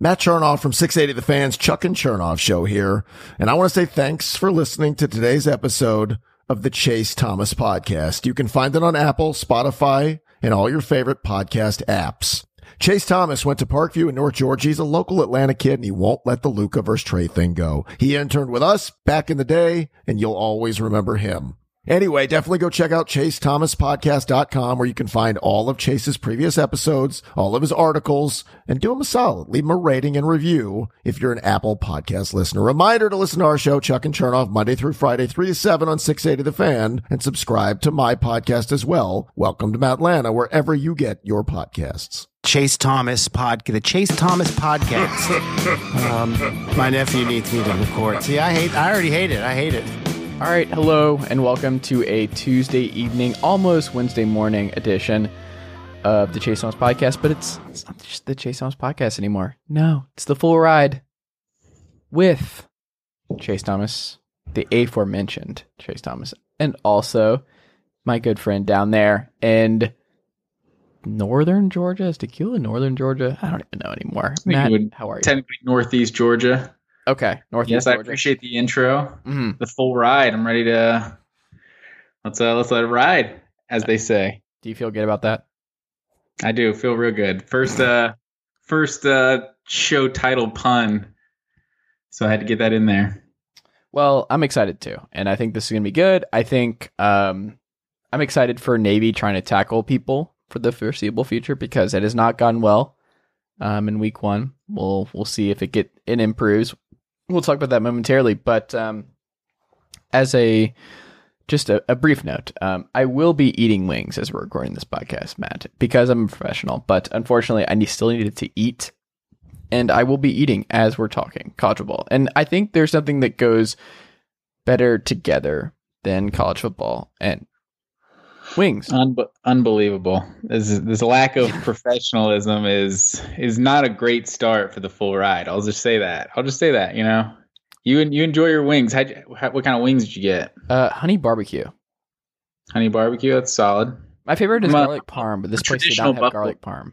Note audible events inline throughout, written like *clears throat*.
Matt Chernoff from 680 The Fans, Chuck and Chernoff show here. And I want to say thanks for listening to today's episode of the Chase Thomas podcast. You can find it on Apple, Spotify, and all your favorite podcast apps. Chase Thomas went to Parkview in North Georgia. He's a local Atlanta kid and he won't let the Luka versus Trey thing go. He interned with us back in the day and you'll always remember him. Anyway, definitely go check out chasethomaspodcast.com where you can find all of Chase's previous episodes, all of his articles, and do him a solid. Leave him a rating and review if you're an Apple podcast listener. Reminder to listen to our show, Chuck and Chernoff, Monday through Friday, 3 to 7 on 680 The Fan, and subscribe to my podcast as well. Welcome to Atlanta, wherever you get your podcasts. Chase Thomas pod, the Chase Thomas podcast. *laughs* um, my nephew needs me to record. See, I hate. I already hate it. I hate it. All right, hello, and welcome to a Tuesday evening, almost Wednesday morning edition of the Chase Thomas podcast. But it's, it's not just the Chase Thomas podcast anymore. No, it's the full ride with Chase Thomas, the aforementioned Chase Thomas, and also my good friend down there in northern Georgia. Is Tequila northern Georgia? I don't even know anymore. Matt, how are you? Technically, Northeast Georgia. Okay, Northeast. Yes, Georgia. I appreciate the intro, Mhm. the full ride. I'm ready to let's uh, let's let it ride, as they say. Do you feel good about that? I do feel real good. First, uh, first uh, show title pun, so I had to get that in there. Well, I'm excited too, and I think this is gonna be good. I think um, I'm excited for Navy trying to tackle people for the foreseeable future because it has not gone well um, in week one. We'll we'll see if it get it improves. We'll talk about that momentarily, but um, as a just a, a brief note, um, I will be eating wings as we're recording this podcast, Matt, because I'm a professional. But unfortunately, I still needed to eat and I will be eating as we're talking college football. And I think there's something that goes better together than college football and wings. Unbe- unbelievable. This, this lack of professionalism is is not a great start for the full ride. I'll just say that. I'll just say that. You know, you you enjoy your wings. You, how, what kind of wings did you get? Uh, honey barbecue. Honey barbecue. That's solid. My favorite is a- garlic parm, but this place did not have buffalo. garlic parm.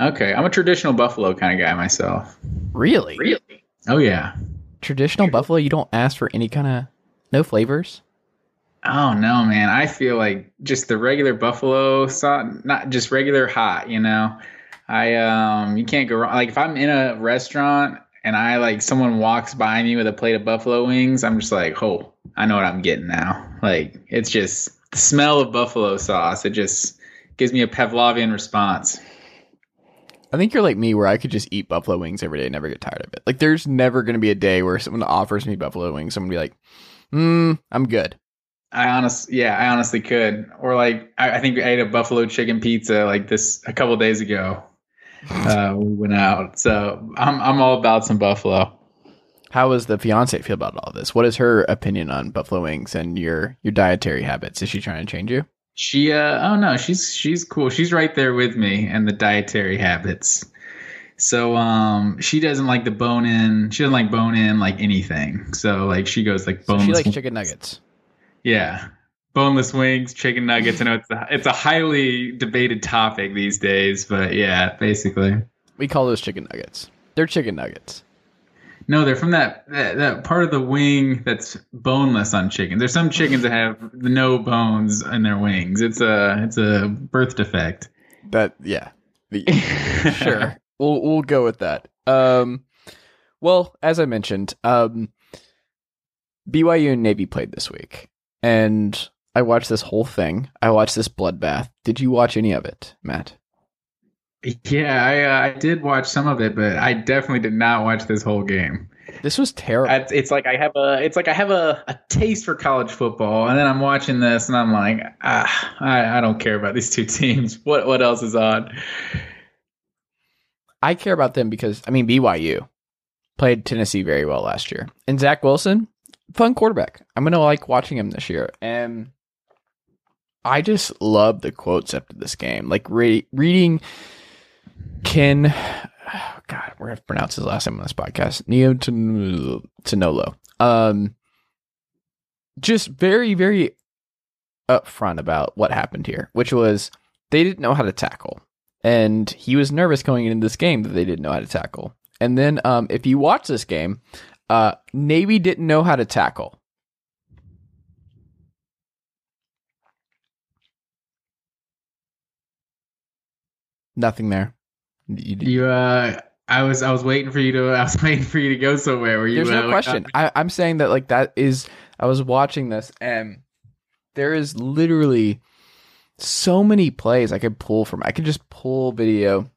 Okay, I'm a traditional buffalo kind of guy myself. Really? Really? Oh yeah. Traditional buffalo, you don't ask for any kind of no flavors. Oh no, man! I feel like just the regular buffalo sauce, not just regular hot. You know, I um, you can't go wrong. Like if I'm in a restaurant and I like someone walks by me with a plate of buffalo wings, I'm just like, oh, I know what I'm getting now. Like it's just the smell of buffalo sauce. It just gives me a Pavlovian response. I think you're like me, where I could just eat buffalo wings every day and never get tired of it. Like, there's never going to be a day where someone offers me buffalo wings. I'm going to be like, hmm, I'm good. I honest, yeah, I honestly could. Or like, I, I think I ate a buffalo chicken pizza like this a couple days ago. *laughs* Uh, we went out, so I'm I'm all about some buffalo. How does the fiance feel about all this? What is her opinion on buffalo wings and your your dietary habits? Is she trying to change you? She, uh, oh no, she's she's cool. She's right there with me and the dietary habits. So um, she doesn't like the bone in. She doesn't like bone in like anything. So like she goes like So she likes chicken nuggets. Yeah, boneless wings, chicken nuggets. I know it's a, it's a highly debated topic these days, but yeah, basically. We call those chicken nuggets. They're chicken nuggets. No, they're from that, that that part of the wing that's boneless on chicken. There's some chickens that have no bones in their wings. It's a it's a birth defect. That yeah. The, *laughs* sure. We'll we'll go with that. Um well, as I mentioned, um BYU and Navy played this week. And I watched this whole thing. I watched this bloodbath. Did you watch any of it, Matt? Yeah, I uh, I did watch some of it, but I definitely did not watch this whole game. This was terrible. It's, it's like I have a it's like I have a, a taste for college football, and then I'm watching this, and I'm like, ah, I, I don't care about these two *laughs* teams. What what else is on? I care about them because I mean BYU played Tennessee very well last year, and Zach Wilson, fun quarterback. I'm gonna like watching him this year, and I just love the quotes after this game. Like re- reading Ken, oh *sighs* God, we're gonna pronounce his last name on this podcast. Niumatalolo. Um, just very, very upfront about what happened here, which was they didn't know how to tackle, and he was nervous going into this game that they didn't know how to tackle. And then, um, if you watch this game, uh, Navy didn't know how to tackle. Nothing there. You, You, uh, I was, I was waiting for you to, *laughs* I was waiting for you to go somewhere. Where you? There's uh, no question. I, I'm saying that like that is. I was watching this and there is literally so many plays I could pull from. I could just pull video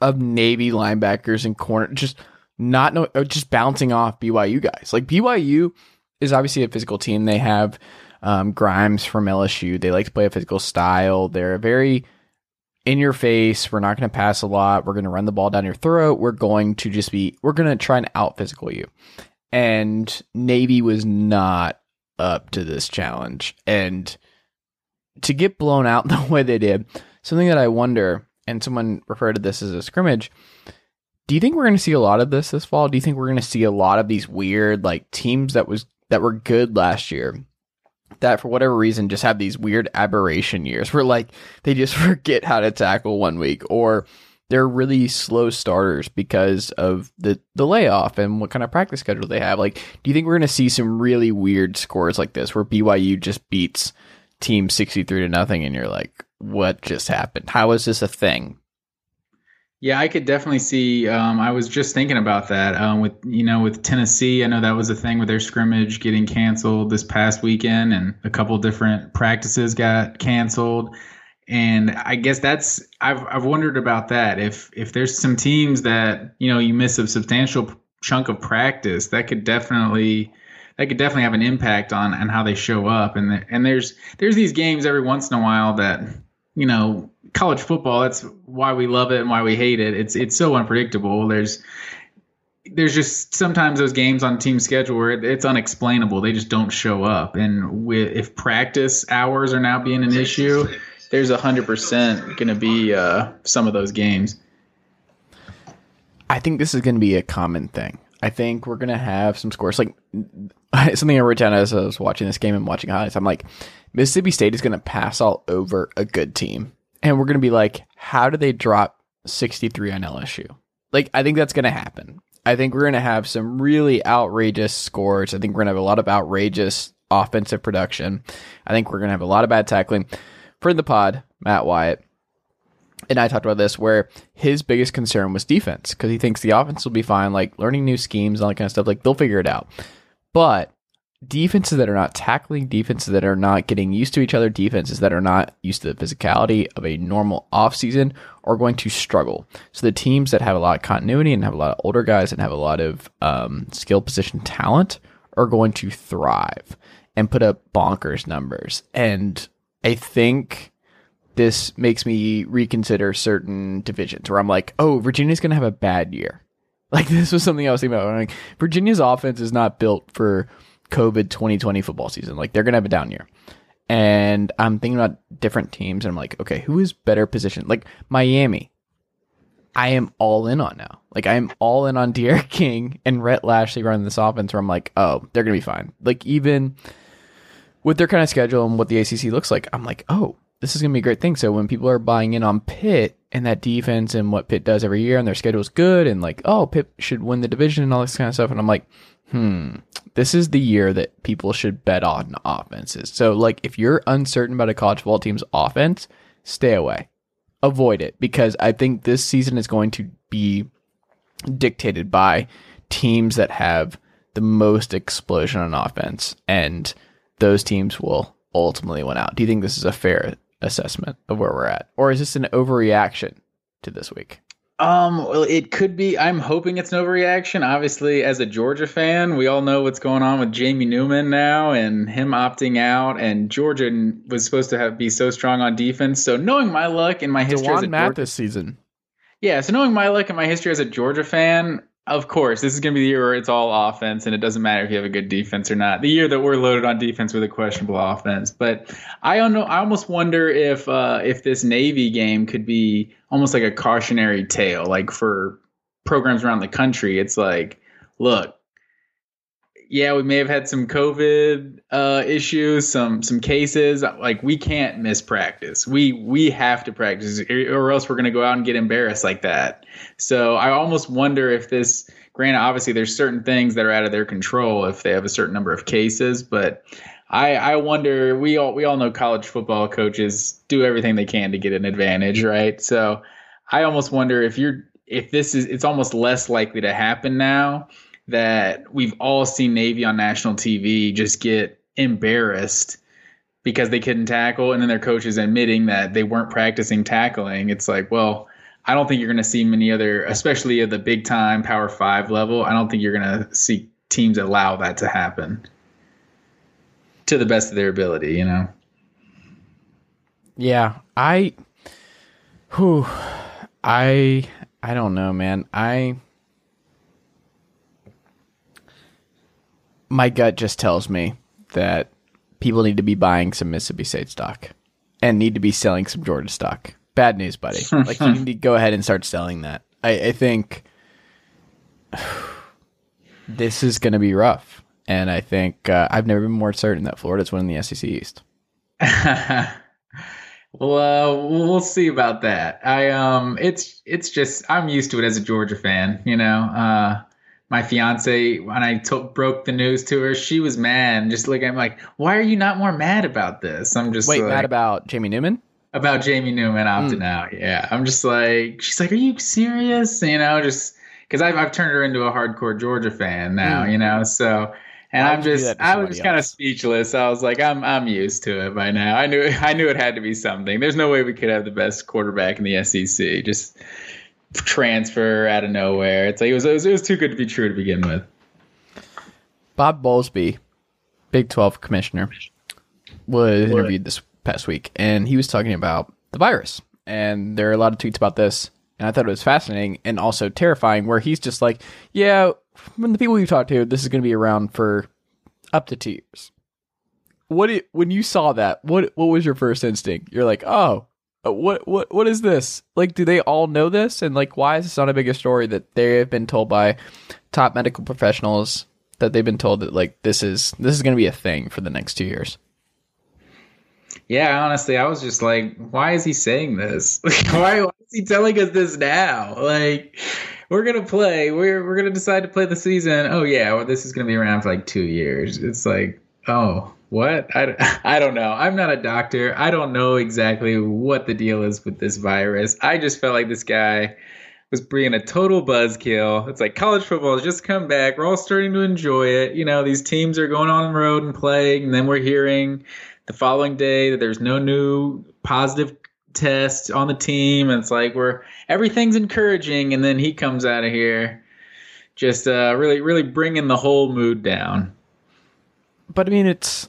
of Navy linebackers and corner just not know just bouncing off BYU guys. Like BYU is obviously a physical team. They have um, Grimes from LSU. They like to play a physical style. They're very in your face. We're not going to pass a lot. We're going to run the ball down your throat. We're going to just be, we're going to try and out physical you. And Navy was not up to this challenge. And to get blown out *laughs* the way they did, something that I wonder, and someone referred to this as a scrimmage. Do you think we're going to see a lot of this this fall? Do you think we're going to see a lot of these weird like teams that was that were good last year that for whatever reason just have these weird aberration years where like they just *laughs* forget how to tackle one week or they're really slow starters because of the the layoff and what kind of practice schedule they have. Like, do you think we're going to see some really weird scores like this where BYU just beats team 63 to nothing and you're like, what just happened? How is this a thing? Yeah, I could definitely see. Um, I was just thinking about that um, with you know with Tennessee. I know that was a thing with their scrimmage getting canceled this past weekend, and a couple different practices got canceled. And I guess that's I've I've wondered about that. If if there's some teams that you know you miss a substantial chunk of practice, that could definitely that could definitely have an impact on on how they show up. And there, and there's there's these games every once in a while that you know college football that's why we love it and why we hate it it's it's so unpredictable there's there's just sometimes those games on team schedule where it's unexplainable they just don't show up and with if practice hours are now being an issue there's a hundred percent going to be uh, some of those games I think this is going to be a common thing. I think we're going to have some scores. Like *laughs* something I wrote down as I was watching this game and watching highlights. I'm like, Mississippi State is going to pass all over a good team. And we're going to be like, how do they drop 63 on LSU? Like, I think that's going to happen. I think we're going to have some really outrageous scores. I think we're going to have a lot of outrageous offensive production. I think we're going to have a lot of bad tackling. For the pod, Matt Wyatt, and I talked about this where his biggest concern was defense because he thinks the offense will be fine, like learning new schemes all that kind of stuff. Like they'll figure it out. But defenses that are not tackling, defenses that are not getting used to each other, defenses that are not used to the physicality of a normal offseason are going to struggle. So the teams that have a lot of continuity and have a lot of older guys and have a lot of um, skill position talent are going to thrive and put up bonkers numbers. And I think this makes me reconsider certain divisions where I'm like, oh, Virginia's going to have a bad year. *laughs* Like this was something I was thinking about. I'm like Virginia's offense is not built for COVID 2020 football season. Like they're going to have a down year. And I'm thinking about different teams and I'm like, okay, who is better positioned? Like Miami. I am all in on now. Like I am all in on *laughs* D'Eriq King and Rhett Lashlee running this offense where I'm like, oh, they're going to be fine. Like even with their kind of schedule and what the ACC looks like, I'm like, oh, this is going to be a great thing. So when people are buying in on Pitt and that defense and what Pitt does every year and their schedule is good and like, oh, Pitt should win the division and all this kind of stuff. And I'm like, hmm, this is the year that people should bet on offenses. So like, if you're uncertain about a college football team's offense, stay away, avoid it because I think this season is going to be dictated by teams that have the most explosion on offense and those teams will ultimately win out. Do you think this is a fair assessment of where we're at, or is this an overreaction to this week? Um, well, it could be. I'm hoping it's an overreaction. Obviously, as a Georgia fan, we all know what's going on with Jamie Newman now and him opting out. And Georgia was supposed to have be so strong on defense. So knowing my luck and my history as a Matt Georgia, this season. Yeah, so knowing my luck and my history as a Georgia fan, of course, this is going to be the year where it's all offense, and it doesn't matter if you have a good defense or not. The year that we're loaded on defense with a questionable offense. But I don't know. I almost wonder if uh, if this Navy game could be almost like a cautionary tale, like for programs around the country. It's like, look, yeah, we may have had some COVID uh, issues, some some cases. Like we can't miss practice. We we have to practice, or else we're going to go out and get embarrassed like that. So I almost wonder if this. Granted, obviously, there's certain things that are out of their control if they have a certain number of cases, but I, I wonder. We all we all know college football coaches do everything they can to get an advantage, right? So I almost wonder if you're if this is it's almost less likely to happen now that we've all seen Navy on national TV just get embarrassed because they couldn't tackle, and then their coaches admitting that they weren't practicing tackling. It's like, well, I don't think you're going to see many other, especially at the big time Power Five level. I don't think you're going to see teams allow that to happen to the best of their ability. You know. Yeah, I, who, I, I don't know, man. I my gut just tells me that people need to be buying some Mississippi State stock and need to be selling some Georgia stock. Bad news, buddy. *laughs* like you need to go ahead and start selling that. I, I think *sighs* this is going to be rough, and I think uh, I've never been more certain that Florida's winning the SEC East. *laughs* well, uh, we'll see about that. I um, it's it's just I'm used to it as a Georgia fan. You know, uh, my fiance when I broke the news to her, she was mad. Just like I'm like, why are you not more mad about this? I'm just wait like, mad about Jamie Newman. About Jamie Newman opting mm. out. Yeah, I'm just like, she's like, are you serious? You know, just because I've I've turned her into a hardcore Georgia fan now. Mm. You know, so. And I'm just, I was just kind of speechless. I was like, I'm, I'm used to it by now. I knew, I knew it had to be something. There's no way we could have the best quarterback in the SEC. Just, transfer out of nowhere. It's like it was, it was, it was too good to be true to begin with. Bob Bowlsby, Big Twelve commissioner, was interviewed this past week, and he was talking about the virus. And there are a lot of tweets about this, and I thought it was fascinating and also terrifying. Where he's just like, "Yeah, when the people we've talked to, this is going to be around for up to two years." What it, when you saw that? What what was your first instinct? You're like, "Oh, Uh, what what what is this? Like, do they all know this? And like, why is this not a bigger story that they have been told by top medical professionals that they've been told that like this is this is going to be a thing for the next two years? Yeah, honestly, I was just like, why is he saying this? *laughs* why, why is he telling us this now? Like, we're gonna play. We're we're gonna decide to play the season. Oh yeah, well, this is gonna be around for like two years. It's like, oh, what? I, *laughs* I don't know. I'm not a doctor. I don't know exactly what the deal is with this virus. I just felt like this guy was bringing a total buzzkill. It's like college football has just come back. We're all starting to enjoy it. You know, these teams are going on the road and playing, and then we're hearing the following day that there's no new positive test on the team. And it's like we're everything's encouraging, and then he comes out of here just uh, really, really bringing the whole mood down. But I mean, it's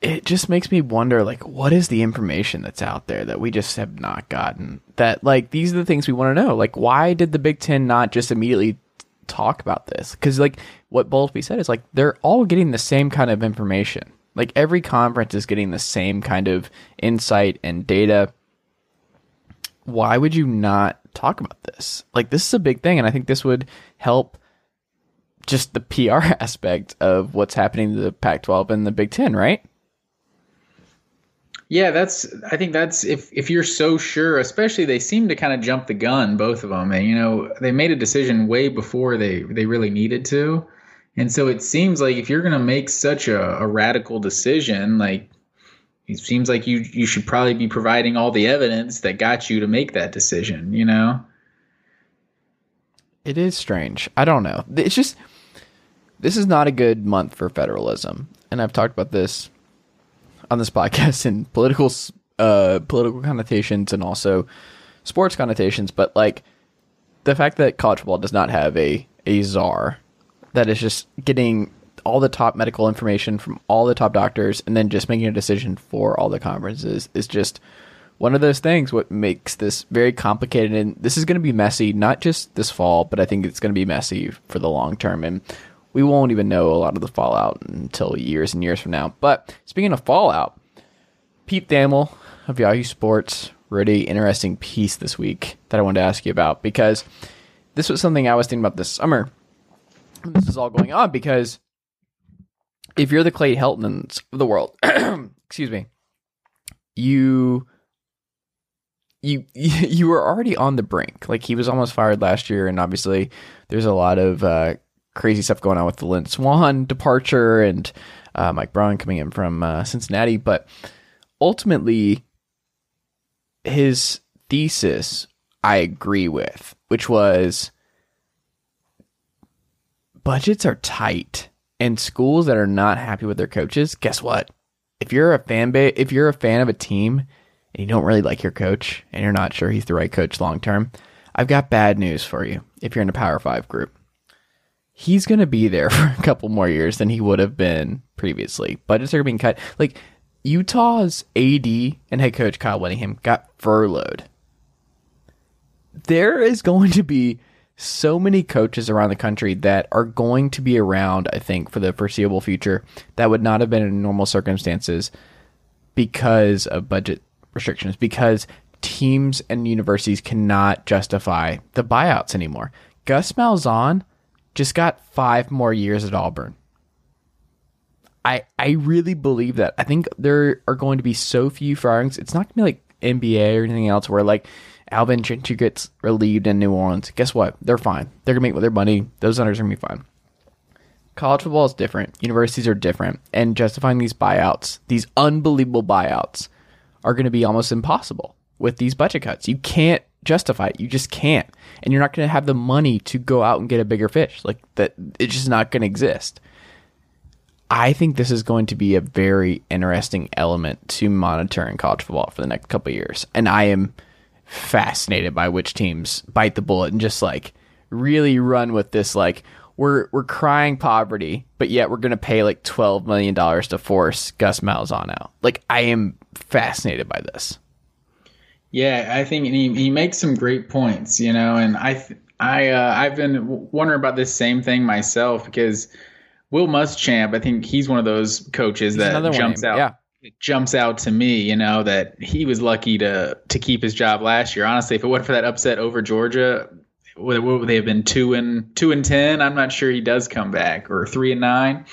it just makes me wonder like what is the information that's out there that we just have not gotten? That like these are the things we want to know. Like why did the big ten not just immediately talk about this? Because like what bowlsby said is like they're all getting the same kind of information. Like every conference is getting the same kind of insight and data. Why would you not talk about this? Like this is a big thing and i think this would help just the pr *laughs* aspect of what's happening to the pac 12 and the big 10 right yeah, that's. I think that's if if you're so sure, especially they seem to kind of jump the gun, both of them, and you know they made a decision way before they they really needed to, and so it seems like if you're going to make such a, a radical decision, like it seems like you you should probably be providing all the evidence that got you to make that decision. You know, it is strange. I don't know. It's just this is not a good month for federalism, and I've talked about this on this podcast in political uh, political connotations and also sports connotations, but like the fact that college football does not have a a czar that is just getting all the top medical information from all the top doctors and then just making a decision for all the conferences is just one of those things what makes this very complicated. And this is going to be messy not just this fall but i think it's going to be messy for the long term. And we won't even know a lot of the fallout until years and years from now but speaking of fallout pete thamel of yahoo sports wrote interesting piece this week that i wanted to ask you about because this was something i was thinking about this summer this is all going on because if you're the clay heltons of the world *clears throat* excuse me you you *laughs* you were already on the brink. Like he was almost fired last year, and obviously there's a lot of uh, crazy stuff going on with the Lynn Swann departure and uh, Mike Bohn coming in from uh, Cincinnati. But ultimately, his thesis I agree with, which was budgets are tight, and schools that are not happy with their coaches, guess what? If you're a fan base, if you're a fan of a team and you don't really like your coach and you're not sure he's the right coach long term, I've got bad news for you if you're in a Power 5 group. He's going to be there *laughs* for a couple more years than he would have been previously. Budgets are being cut. Like Utah's AD and head coach Kyle Whittingham got furloughed. There is going to be so many coaches around the country that are going to be around, I think, for the foreseeable future that would not have been in normal circumstances because of budget restrictions, because teams and universities cannot justify the buyouts anymore. Gus Malzahn just got five more years at Auburn. I I really believe that. I think there are going to be so few firings. It's not going to be like NBA or anything else where like Alvin Gentry gets relieved in New Orleans. Guess what? They're fine. They're gonna make their money. Those owners are gonna be fine. College football is different. Universities are different, and justifying these buyouts, these unbelievable buyouts, are going to be almost impossible with these budget cuts. You can't justify it. You just can't, and you're not going to have the money to go out and get a bigger fish. Like that, it's just not going to exist. I think this is going to be a very interesting element to monitor in college football for the next couple years, and I am fascinated by which teams bite the bullet and just like really run with this like we're we're crying poverty, but yet we're going to pay like twelve million dollars to force Gus Malzahn out. Like I am fascinated by this. Yeah, I think he he makes some great points, you know, and I I uh, I've been wondering about this same thing myself because Will Muschamp, I think he's one of those coaches He's that another one, jumps out yeah. jumps out to me, you know, that he was lucky to to keep his job last year. Honestly, if it wasn't for that upset over Georgia, would, would they have been two and two and ten? I'm not sure he does come back or three and nine.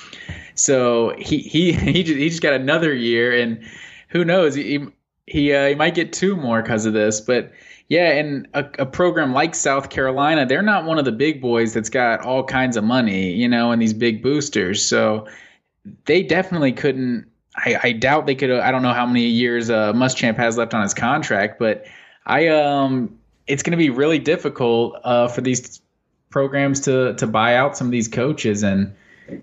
So he he *laughs* he just, he just got another year, and who knows? He he uh, he might get two more because of this, but. Yeah, and a, a program like South Carolina, they're not one of the big boys that's got all kinds of money, you know, and these big boosters. So they definitely couldn't I, I doubt they could. I don't know how many years uh, Muschamp has left on his contract, but I um, it's going to be really difficult uh, for these programs to to buy out some of these coaches and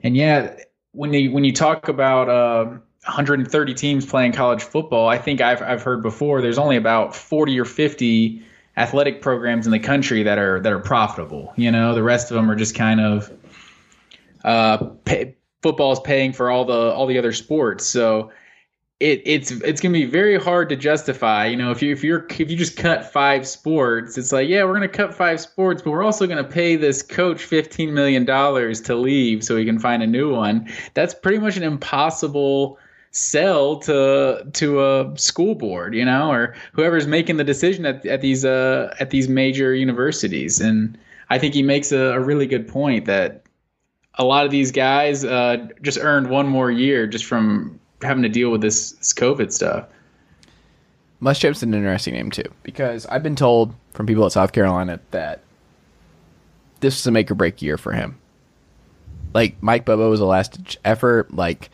and yeah, when you when you talk about uh, 130 teams playing college football, I think I've I've heard before there's only about 40 or 50 athletic programs in the country that are that are profitable. You know, the rest of them are just kind of uh, pay, football is paying for all the all the other sports. So it, it's it's gonna be very hard to justify. You know, if you if you're if you just cut five sports, it's like yeah, we're gonna cut five sports, but we're also gonna pay this coach fifteen million dollars to leave so he can find a new one. That's pretty much an impossible sell to to a school board, you know, or whoever's making the decision at, at these uh at these major universities. And I think he makes a, a really good point that a lot of these guys uh, just earned one more year just from having to deal with this, this COVID stuff. Muschamp's an interesting name too because I've been told from people at South Carolina that this is a make or break year for him. Like Mike Bobo was a last effort, like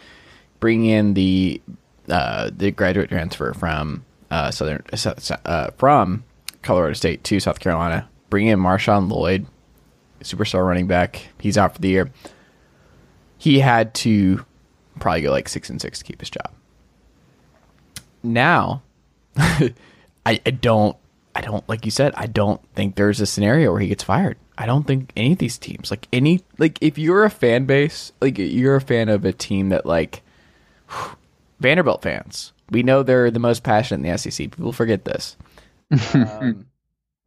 bringing in the uh, the graduate transfer from uh, Southern uh, from Colorado State to South Carolina, Bring in Marshawn Lloyd, superstar running back. He's out for the year. He had to probably go like six and six to keep his job. Now, *laughs* I, I don't, I don't like you said. I don't think there's a scenario where he gets fired. I don't think any of these teams, like any, like if you're a fan base, like you're a fan of a team that like *sighs* Vanderbilt fans We know they're the most passionate in the SEC. People forget this. *laughs* um,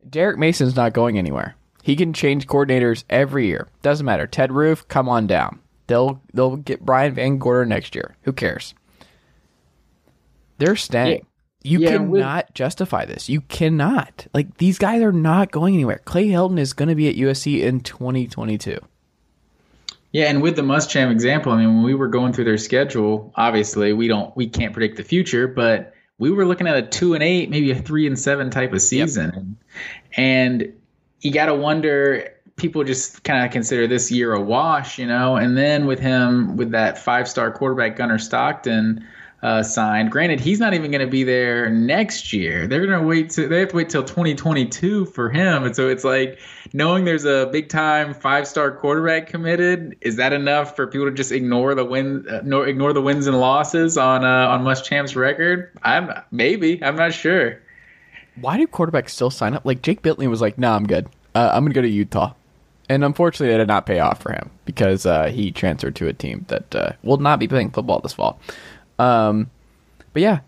Derek Mason's not going anywhere. He can change coordinators every year. Doesn't matter. Ted Roof, come on down. They'll they'll get Brian Van Gorder next year. Who cares? They're staying. You Yeah, cannot justify this. You cannot. Like these guys are not going anywhere. Clay Helton is going to be at USC in 2022. Yeah, and with the Muschamp example, I mean, when we were going through their schedule, obviously we don't we can't predict the future, but we were looking at a two and eight, maybe a three and seven type of season, and you got to wonder. People just kind of consider this year a wash, you know. And then with him, with that five star quarterback Gunnar Stockton uh, signed, granted he's not even going to be there next year. They're going to wait. To, they have to wait till 2022 for him, and so it's like knowing there's a big time five star quarterback committed. Is that enough for people to just ignore the win, uh, no, ignore the wins and losses on uh, on Muschamp's record? I'm maybe. I'm not sure. Why do quarterbacks still sign up? Like Jake Bentley was like, "Nah, I'm good. Uh, I'm gonna go to Utah," and unfortunately, it did not pay off for him because uh, he transferred to a team that uh, will not be playing football this fall. Um, but yeah,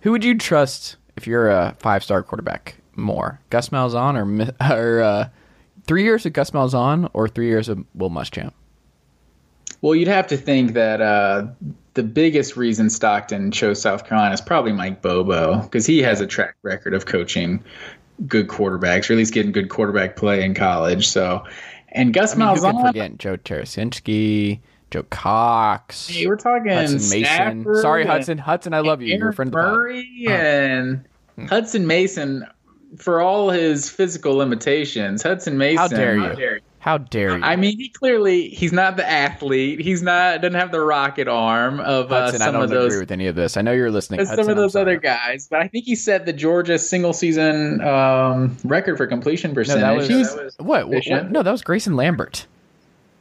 who would you trust if you're a five star quarterback more, Gus Malzahn or *laughs* or uh, three years of Gus Malzahn or three years of Will Muschamp? Well, you'd have to think that uh, the biggest reason Stockton chose South Carolina is probably Mike Bobo because he has a track record of coaching good quarterbacks, or at least getting good quarterback play in college. So, and Gus I mean, Malzahn, forget Joe Tereshinski, Joe Cox, hey, we're talking Hutson Mason. Sorry, Hutson. Hutson, I love you. You're a Aaron friend of. Murray and Hutson Mason, for all his physical limitations, Hutson Mason. How dare you? How dare you? I mean, he clearly he's not the athlete. He's not doesn't have the rocket arm of uh, Hutson, I some don't of those agree with any of this. I know you're listening. Hutson, some of those other guys. But I think he set the Georgia single season um, record for completion percentage. No, that was, was- what, what, what? No, that was Grayson Lambert.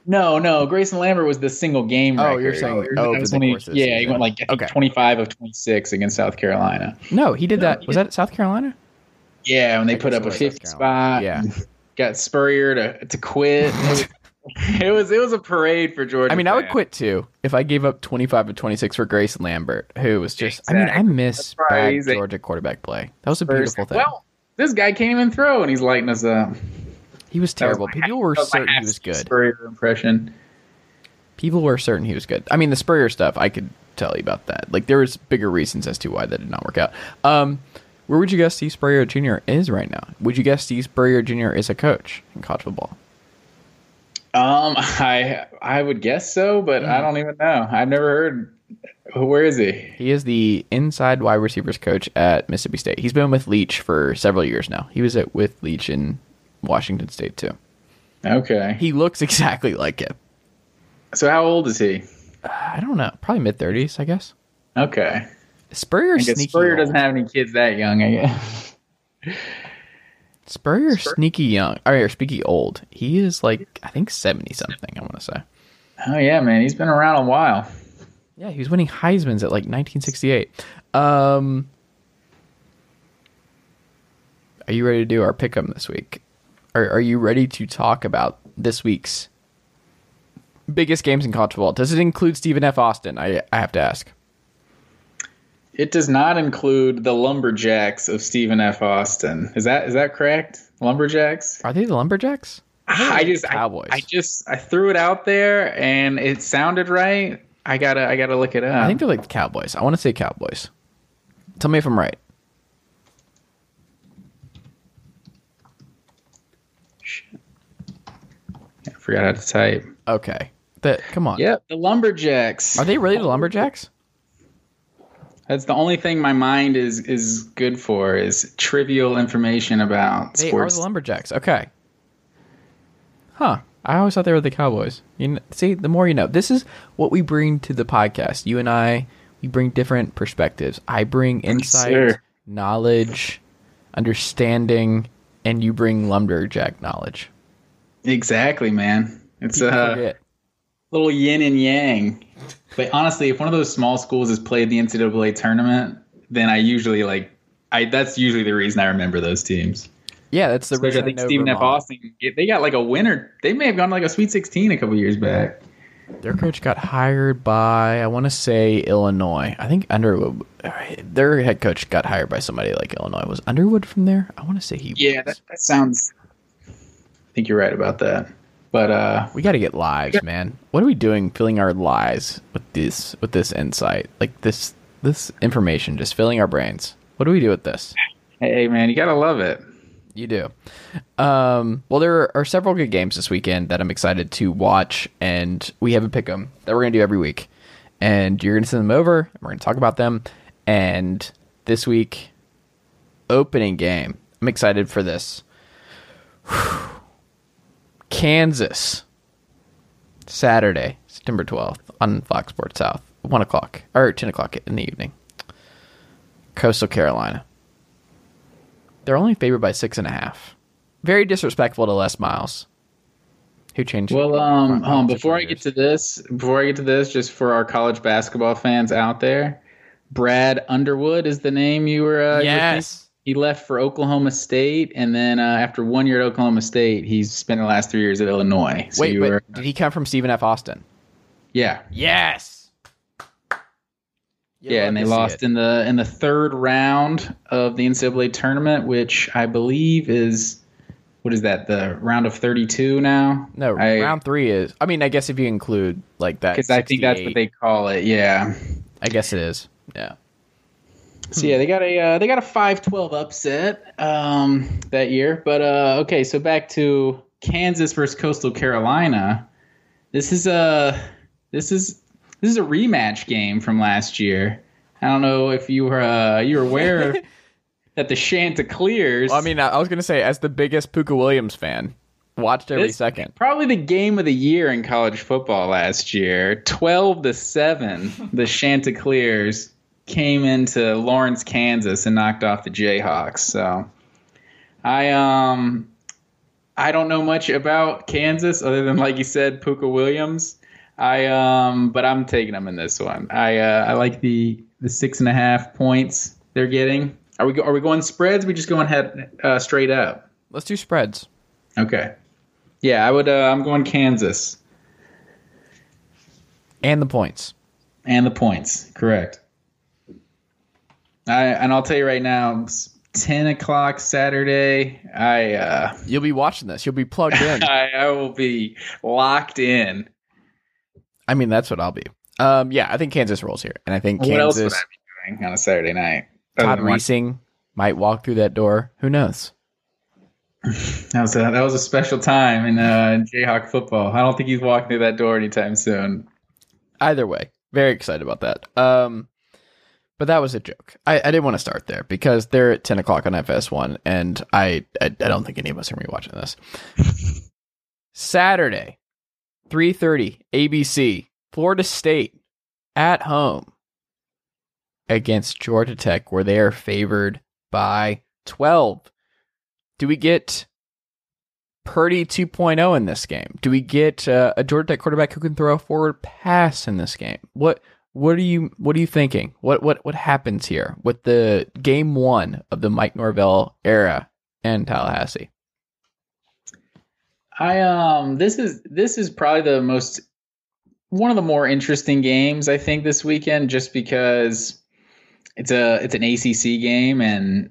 No, no. Grayson Lambert was the single game. Oh, you're saying- That oh, was over the when he- course of yeah, he went like Okay. 25 of 26 against South Carolina. No, he did that. Was that South Carolina? Yeah, when they I put up a was 50 spot. Yeah. got Spurrier to to quit. *laughs* It was, it was a parade for Georgia. I mean, I would quit too if I gave up 25 to 26 for Grayson Lambert, who was just. I mean, I miss bad Georgia quarterback play. That was a First- beautiful thing. Well, this guy can't even throw, and he's lighting us up. He was terrible. People were that was my certain he was good. Spurrier impression. People were certain he was good. I mean, the Spurrier stuff, I could tell you about that. Like, there was bigger reasons as to why that did not work out. Um, where would you guess Steve Spurrier Jr. is right now? Would you guess Steve Spurrier Jr. is a coach in college football? Um, I I would guess so, but I don't even know. I've never heard. Where is he? He is the inside wide receivers coach at Mississippi State. He's been with Leach for several years now. He was at with Leach in Washington State too. Okay. He looks *laughs* exactly like him. So how old is he? I don't know, probably mid thirties, I guess. Okay. Spurrier sneaky. Spurrier old. doesn't have any kids that young. I guess. *laughs* Spurrier sneaky young, or sneaky old. He is like I think seventy something. I want to say. Oh yeah, man, he's been around a while. Yeah, he was winning Heisman's at like 1968. Um, are you ready to do our pick 'em this week? Are Are you ready to talk about this week's biggest games in college football? Does it include Stephen F. Austin? I I have to ask. It does not include the Lumberjacks of Stephen F. Austin. Is that is that correct? Lumberjacks. Are they the Lumberjacks? I just Cowboys. I, I just I threw it out there and it sounded right. I gotta I gotta look it up. I think they're like the Cowboys. I want to say Cowboys. Tell me if I'm right. I forgot how to type. Okay. That come on. Yep, the Lumberjacks. Are they really the Lumberjacks? That's the only thing my mind is is good for is trivial information about They sports. are the Lumberjacks. Okay. Huh. I always thought they were the Cowboys. You kn- see, the more you know. This is what we bring to the podcast. You and I, we bring different perspectives. I bring insight, sir. knowledge, understanding, and you bring lumberjack knowledge. exactly, man. It's a uh, forget. little yin and yang. But honestly, if one of those small schools has played the NCAA tournament, then I usually like. I that's usually the reason I remember those teams. Yeah, that's the Especially, I reason think know Stephen F. Austin. They got like a winner. They may have gone like a Sweet 16 a couple years back. Their coach got hired by I want to say Illinois. I think Underwood. Their head coach got hired by somebody like Illinois. Was Underwood from there? I want to say he. Yeah, was. that, that sounds. I think you're right about that. But uh, we got to get lives, man. What are we doing? Filling our lives with this with this insight, like this this information, just filling our brains. What do we do with this? hey, man, you gotta love it. You do. Um, well, there are several good games this weekend that I'm excited to watch, and we have a pick 'em that we're gonna do every week. And you're gonna send them over, and we're gonna talk about them. And this week, opening game. I'm excited for this. *sighs* Kansas, Saturday, September 12th on Fox Sports South, one o'clock or ten o'clock in the evening. Coastal Carolina. They're only favored by six and a half. Very disrespectful to Les Miles, who changed. Well, um, front hold on, office before I get to this, before I get to this, just for our college basketball fans out there, Brad Underwood is the name you were. Uh, you yes, He left for Oklahoma State, and then uh, after one year at Oklahoma State, he's spent the last three years at Illinois. So wait, you but were, did he come from Stephen F. Austin? yeah, Yes. yeah, and they lost in the in the third round of the NCAA tournament, which I believe is what is that the round of thirty two now? No, I- round three is. I mean, I guess if you include like that, because I think that's what they call it. Yeah. I guess it is. Yeah. So yeah, they got a uh, they got a five twelve upset um, that year. But uh, okay, so back to Kansas versus Coastal Carolina. This is a this is this is a rematch game from last year. I don't know if you were uh, you were aware *laughs* that the Chanticleers. Well, I mean, I was gonna say, as the biggest Pooka Williams fan, watched every second. Probably the game of the year in college football last year. 12 to 7, the *laughs* Chanticleers came into Lawrence, Kansas and knocked off the Jayhawks. So I um I don't know much about Kansas other than like you said Pooka Williams. I um but I'm taking them in this one. I uh, I like the the six and a half points they're getting. Are we go, are we going spreads? we just going head uh, straight up? Let's do spreads. Okay. Yeah, I would. Uh, I'm going Kansas and the points. and the points. Correct. I and I'll tell you right now, it's ten o'clock Saturday. I uh, You'll be watching this. You'll be plugged in. *laughs* I, I will be locked in. I mean, that's what I'll be. Um, yeah, I think Kansas rolls here, and I think What else would Kansas I be doing on a Saturday night? Todd Reesing might walk through that door. Who knows? *laughs* That was a that was a special time in uh, Jayhawk football. I don't think he's walking through that door anytime soon. Either way, very excited about that. Um, but that was a joke. I, I didn't want to start there because they're at ten o'clock on FS1, and I, I I don't think any of us are gonna be watching this. Saturday, three thirty, ABC, Florida State at home against Georgia Tech, where they are favored by twelve. Do we get Purdy 2.0 in this game? Do we get uh, a Georgia Tech quarterback who can throw a forward pass in this game? What what are you what are you thinking? What what what happens here with the game one of the Mike Norvell era in Tallahassee? I um this is this is probably the most one of the more interesting games I think this weekend just because it's a it's an ACC game and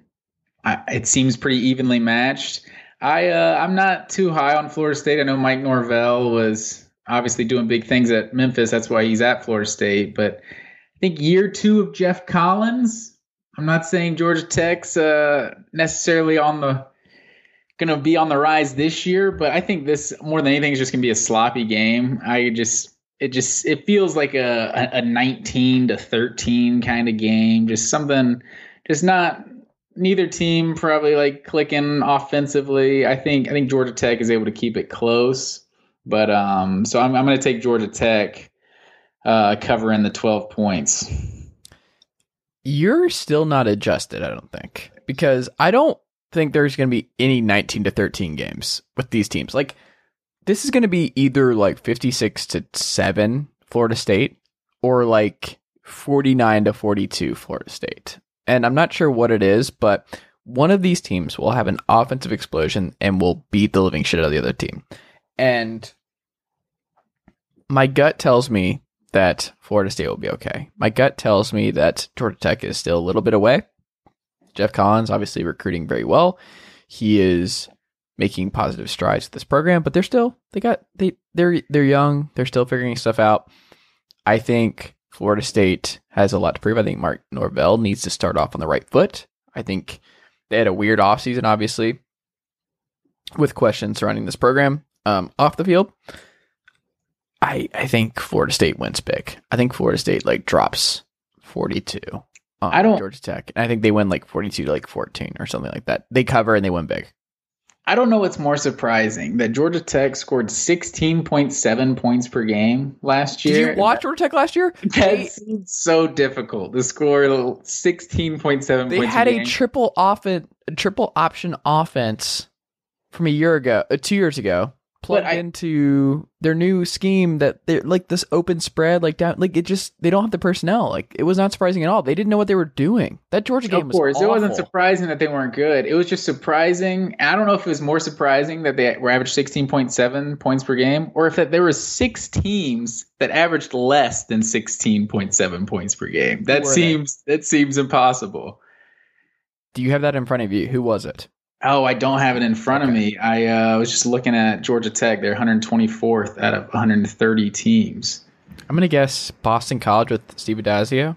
I, it seems pretty evenly matched. I uh, I'm not too high on Florida State. I know Mike Norvell was obviously doing big things at Memphis. That's why he's at Florida State. But I think year two of Geoff Collins. I'm not saying Georgia Tech's uh, necessarily on the going to be on the rise this year, but I think this more than anything is just going to be a sloppy game. I just it just it feels like a a 19 to 13 kind of game, just something just not neither team probably like clicking offensively. I think I think Georgia Tech is able to keep it close, but um so I'm I'm going to take Georgia Tech uh covering the 12 points. You're still not adjusted, I don't think, because I don't think there's going to be any 19 to 13 games with these teams. Like this is going to be either like 56 to 7 Florida State or like 49 to 42 Florida State. And I'm not sure what it is, but one of these teams will have an offensive explosion and will beat the living shit out of the other team. And my gut tells me that Florida State will be okay. My gut tells me that Georgia Tech is still a little bit away. Geoff Collins obviously recruiting very well. He is making positive strides with this program, but they're still they got they they're they're young. They're still figuring stuff out. I think Florida State has a lot to prove. I think Mark Norvell needs to start off on the right foot. I think they had a weird offseason, obviously, with questions surrounding this program um, off the field. I I think Florida State wins big. I think Florida State like drops forty two. On I don't- Georgia Tech. And I think they win like forty two to like fourteen or something like that. They cover and they win big. I don't know what's more surprising that Georgia Tech scored 16.7 points per game last Did year. you watch Georgia Tech last year? That They, seems so difficult to score 16.7 they points had a a triple offense, triple option offense from a year ago, uh, two years ago, plugged I- into their new scheme that they're like this open spread, like down, like it just they don't have the personnel. Like it was not surprising at all. They didn't know what they were doing. That Georgia game of was course, it wasn't surprising that they weren't good. It was just surprising. I don't know if it was more surprising that they were averaged 16.7 points per game, or if that there were six teams that averaged less than 16.7 points per game. That were they? seems that seems impossible. Do you have that in front of you? Who was it? Oh, I don't have it in front of me. I uh, was just looking at Georgia Tech. They're 124th out of 130 teams. I'm gonna guess Boston College with Steve Addazio.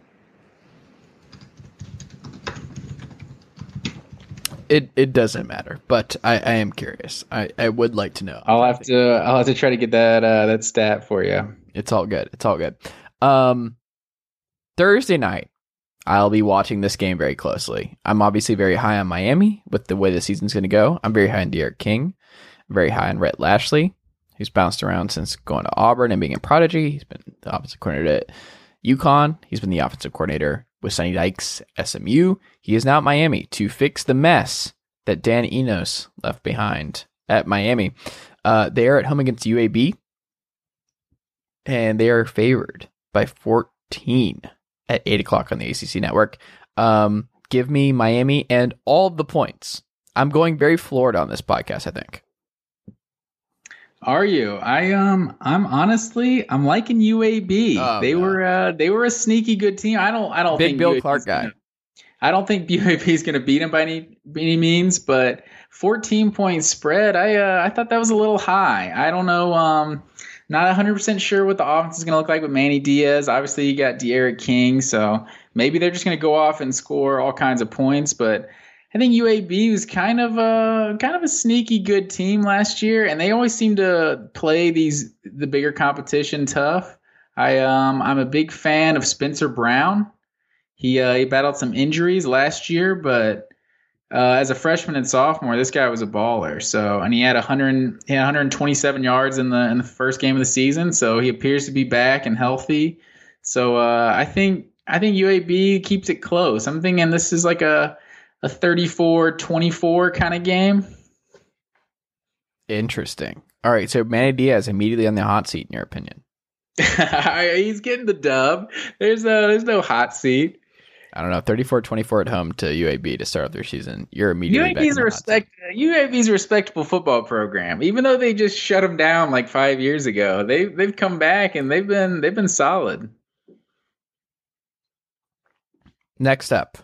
It it doesn't matter, but I, I am curious. I, I would like to know. I'll have to I'll have to try to get that uh, that stat for you. It's all good. It's all good. Um, Thursday night, I'll be watching this game very closely. I'm obviously very high on Miami with the way the season's going to go. I'm very high on D'Eriq King. I'm very high on Rhett Lashlee, who's bounced around since going to Auburn and being a prodigy. He's been the offensive coordinator at UConn. He's been the offensive coordinator with Sonny Dykes SMU. He is now at Miami to fix the mess that Dan Enos left behind at Miami. Uh, they are at home against UAB and they are favored by 14 at 8 o'clock on the ACC network. Um, give me Miami and all the points. I'm going very Florida on this podcast, I think. Are you? I um I'm honestly I'm liking UAB. Oh, they were uh they were a sneaky good team. I don't I don't Big think Bill UAB 's Clark guy. gonna- I don't think *laughs* UAB is going to beat him by any by any means, but 14 point spread. I uh, I thought that was a little high. I don't know. Um, not 100 percent sure what the offense is going to look like with Manny Diaz. Obviously, you got D'Eriq King, so maybe they're just going to go off and score all kinds of points. But I think UAB was kind of a kind of a sneaky good team last year, and they always seem to play these the bigger competition tough. I um I'm a big fan of Spencer Brown. He uh, he battled some injuries last year, but uh, as a freshman and sophomore, this guy was a baller. So, and he had 100, he had 127 yards in the in the first game of the season. So he appears to be back and healthy. So uh, I think I think UAB keeps it close. I'm thinking this is like a a 34-24 kind of game. Interesting. All right, so Manny Diaz immediately on the hot seat, in your opinion. *laughs* He's getting the dub. There's no there's no hot seat. I don't know, 34-24 at home to UAB to start off their season. You're immediately back UAB's the a hot seat. respect. UAB's a respectable football program, even though they just shut them down like five years ago. They they've come back and they've been they've been solid. Next up.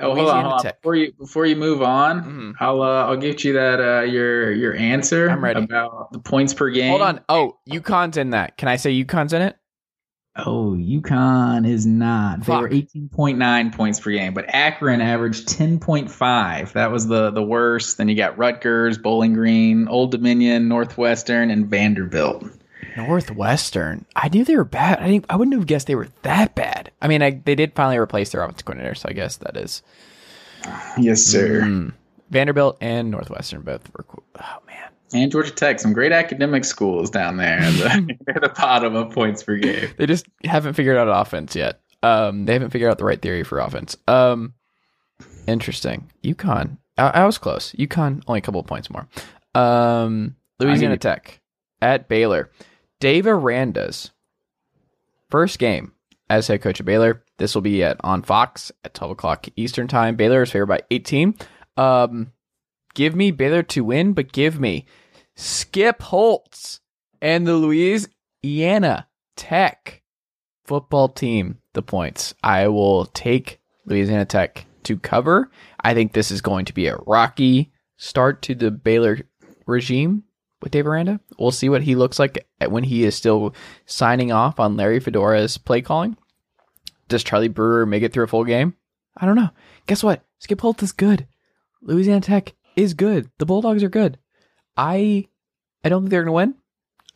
Oh, hold on, hold on. Before you before you move on, Mhm. I'll uh, I'll get you that uh, your your answer. I'm ready. about the points per game. Hold on. Oh, UConn's in that. Can I say UConn's in it? Oh, UConn is not. They were 18.9 points per game, but Akron averaged 10.5. That was the the worst. Then you got Rutgers, Bowling Green, Old Dominion, Northwestern, and Vanderbilt. Northwestern. I knew they were bad. I didn't, I wouldn't have guessed they were that bad. I mean, I, they did finally replace their offensive coordinator, so I guess that is Yes, sir. Mm. Vanderbilt and Northwestern both were cool. Oh man, And Georgia Tech, some great academic schools down there at the, *laughs* *laughs* at the bottom of points per game. they just haven't figured out offense yet. Um, they haven't figured out the right theory for offense. Um, interesting. UConn. I, I was close. UConn only a couple of points more. Um, Louisiana Tech at Baylor. Dave Aranda's first game as head coach of Baylor. This will be at on Fox at 12 o'clock Eastern time. Baylor is favored by 18. Um, give me Baylor to win, but give me Skip Holtz and the Louisiana Tech football team the points. I will take Louisiana Tech to cover. I think this is going to be a rocky start to the Baylor regime with Dave Aranda. We'll see what he looks like when he is still signing off on Larry Fedora's play calling. Does Charlie Brewer make it through a full game? I don't know. Guess what? Skip Holtz is good. Louisiana Tech is good. The Bulldogs are good. I I don't think they're going to win.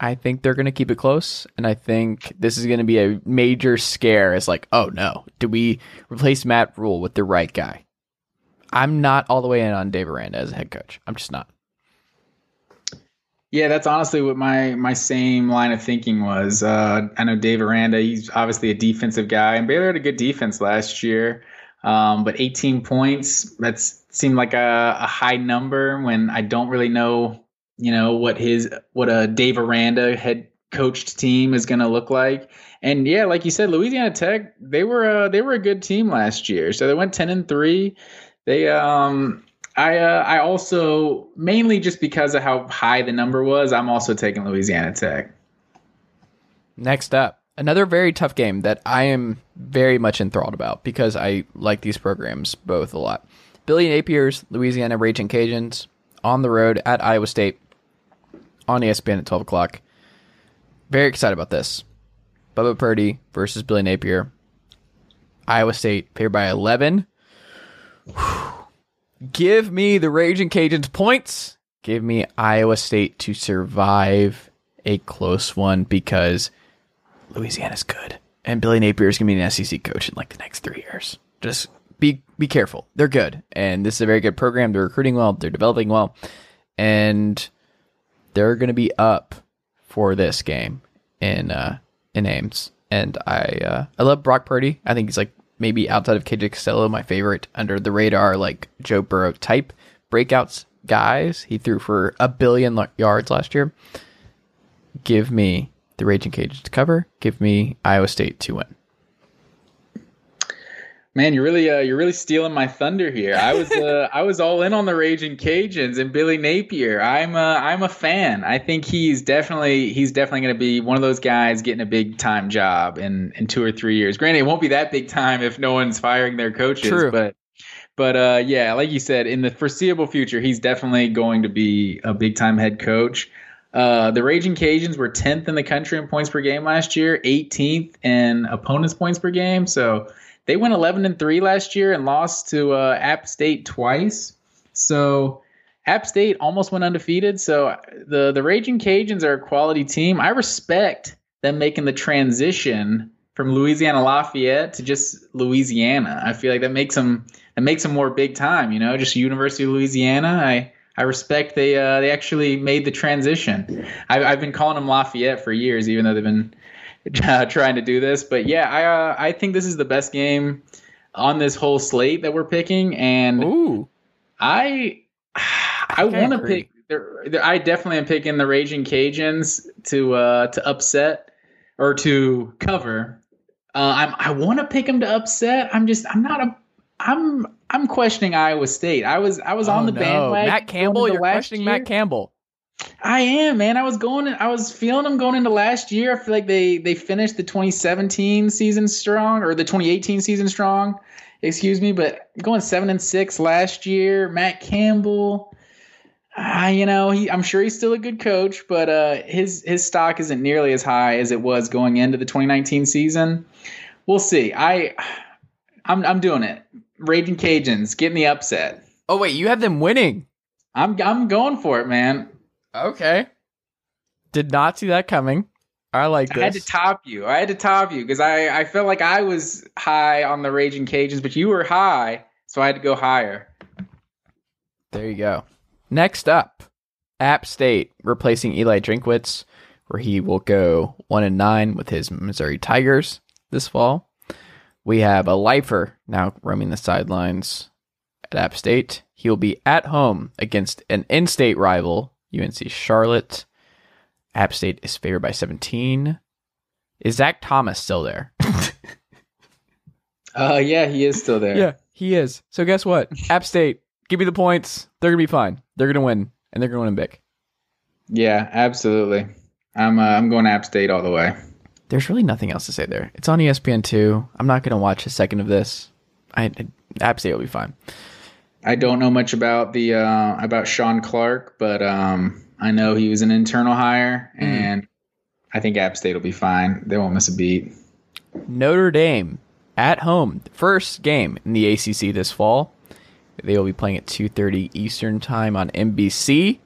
I think they're going to keep it close, and I think this is going to be a major scare. It's like, oh no, do we replace Matt Rhule with the right guy? I'm not all the way in on Dave Aranda as a head coach. I'm just not. Yeah, that's honestly what my my same line of thinking was. Uh, I know Dave Aranda; he's obviously a defensive guy, and Baylor had a good defense last year. Um, but 18 points, that seemed like a, a high number when I don't really know you know what his what a Dave Aranda head coached team is going to look like. And yeah, like you said, Louisiana Tech they were a, they were a good team last year, so they went ten and three. They um I uh, I also mainly just because of how high the number was, I'm also taking Louisiana Tech. Next up, another very tough game that I am very much enthralled about because I like these programs both a lot. Billy Napier's Louisiana Raging Cajuns on the road at Iowa State on ESPN at 12 o'clock. Very excited about this. Bubba Purdy versus Billy Napier. Iowa State favored by 11. Give me the Raging Cajuns points. Give me Iowa State to survive a close one because Louisiana's good. And Billy Napier is going to be an SEC coach in like the next three years. Just be be careful. They're good. And this is a very good program. They're recruiting well. They're developing well. And they're going to be up for this game in uh, in Ames, and I uh, I love Brock Purdy. I think he's like maybe outside of KJ Costello, my favorite under the radar like Joe Burrow type breakouts guys. He threw for a billion yards last year. Give me the Raging Cajuns to cover. Give me Iowa State to win. Man, you're really uh, you're really stealing my thunder here. I was uh, *laughs* I was all in on the Raging Cajuns and Billy Napier. I'm a, I'm a fan. I think he's definitely he's definitely going to be one of those guys getting a big time job in in two or three years. Granted, it won't be that big time if no one's firing their coaches. True. But but uh, yeah, like you said, in the foreseeable future, he's definitely going to be a big time head coach. Uh, the Raging Cajuns were 10th in the country in points per game last year, 18th in opponents' points per game. So they went 11 and 3 last year and lost to uh, App State twice. So App State almost went undefeated. So the the Raging Cajuns are a quality team. I respect them making the transition from Louisiana Lafayette to just Louisiana. I feel like that makes them that makes them more big time. You know, just University of Louisiana. I I respect they uh, they actually made the transition. I, I've been calling them Lafayette for years, even though they've been *laughs* uh, trying to do this. But yeah, I uh, I think this is the best game on this whole slate that we're picking, and Ooh, I I, I want to pick. there- there- I definitely am picking the Raging Cajuns to uh, to upset or to cover. Uh, I'm I want to pick them to upset. I'm just I'm not a I'm I'm questioning Iowa State. I was I was Oh, on the no. bandwagon. Matt Campbell, you're questioning year. Matt Campbell. I am, man. I was going. I was feeling them going into last year. I feel like they they finished the 2017 season strong or the 2018 season strong. Excuse me, but going seven and six last year. Matt Campbell. Uh, you know, he, I'm sure he's still a good coach, but uh, his his stock isn't nearly as high as it was going into the 2019 season. We'll see. I, I'm I'm doing it. Raging Cajuns getting the upset. Oh wait, you have them winning. I'm I'm going for it, man. Okay. Did not see that coming. I like I had to top you. I had to top you because I, I felt like I was high on the Raging Cajuns, but you were high, so I had to go higher. There you go. Next up, App State replacing Eli Drinkwitz, where he will go one and nine with his Missouri Tigers this fall. We have a lifer now roaming the sidelines at App State. He will be at home against an in-state rival, UNC Charlotte. App State is favored by 17. Is Zac Thomas still there? *laughs* Uh, yeah, he is still there. Yeah, he is. So guess what? App State, give me the points. They're gonna be fine. They're gonna win, and they're gonna win big. yeah, absolutely. I'm uh, I'm going App State all the way. There's really nothing else to say there. It's on E ESPN two. I'm not going to watch a second of this. I, I App State will be fine. I don't know much about the uh, about Shawn Clark, but um, I know he was an internal hire, and I think App State will be fine. They won't miss a beat. Notre Dame at home, first game in the ACC this fall. They will be playing at 2:30 Eastern Time on NBC.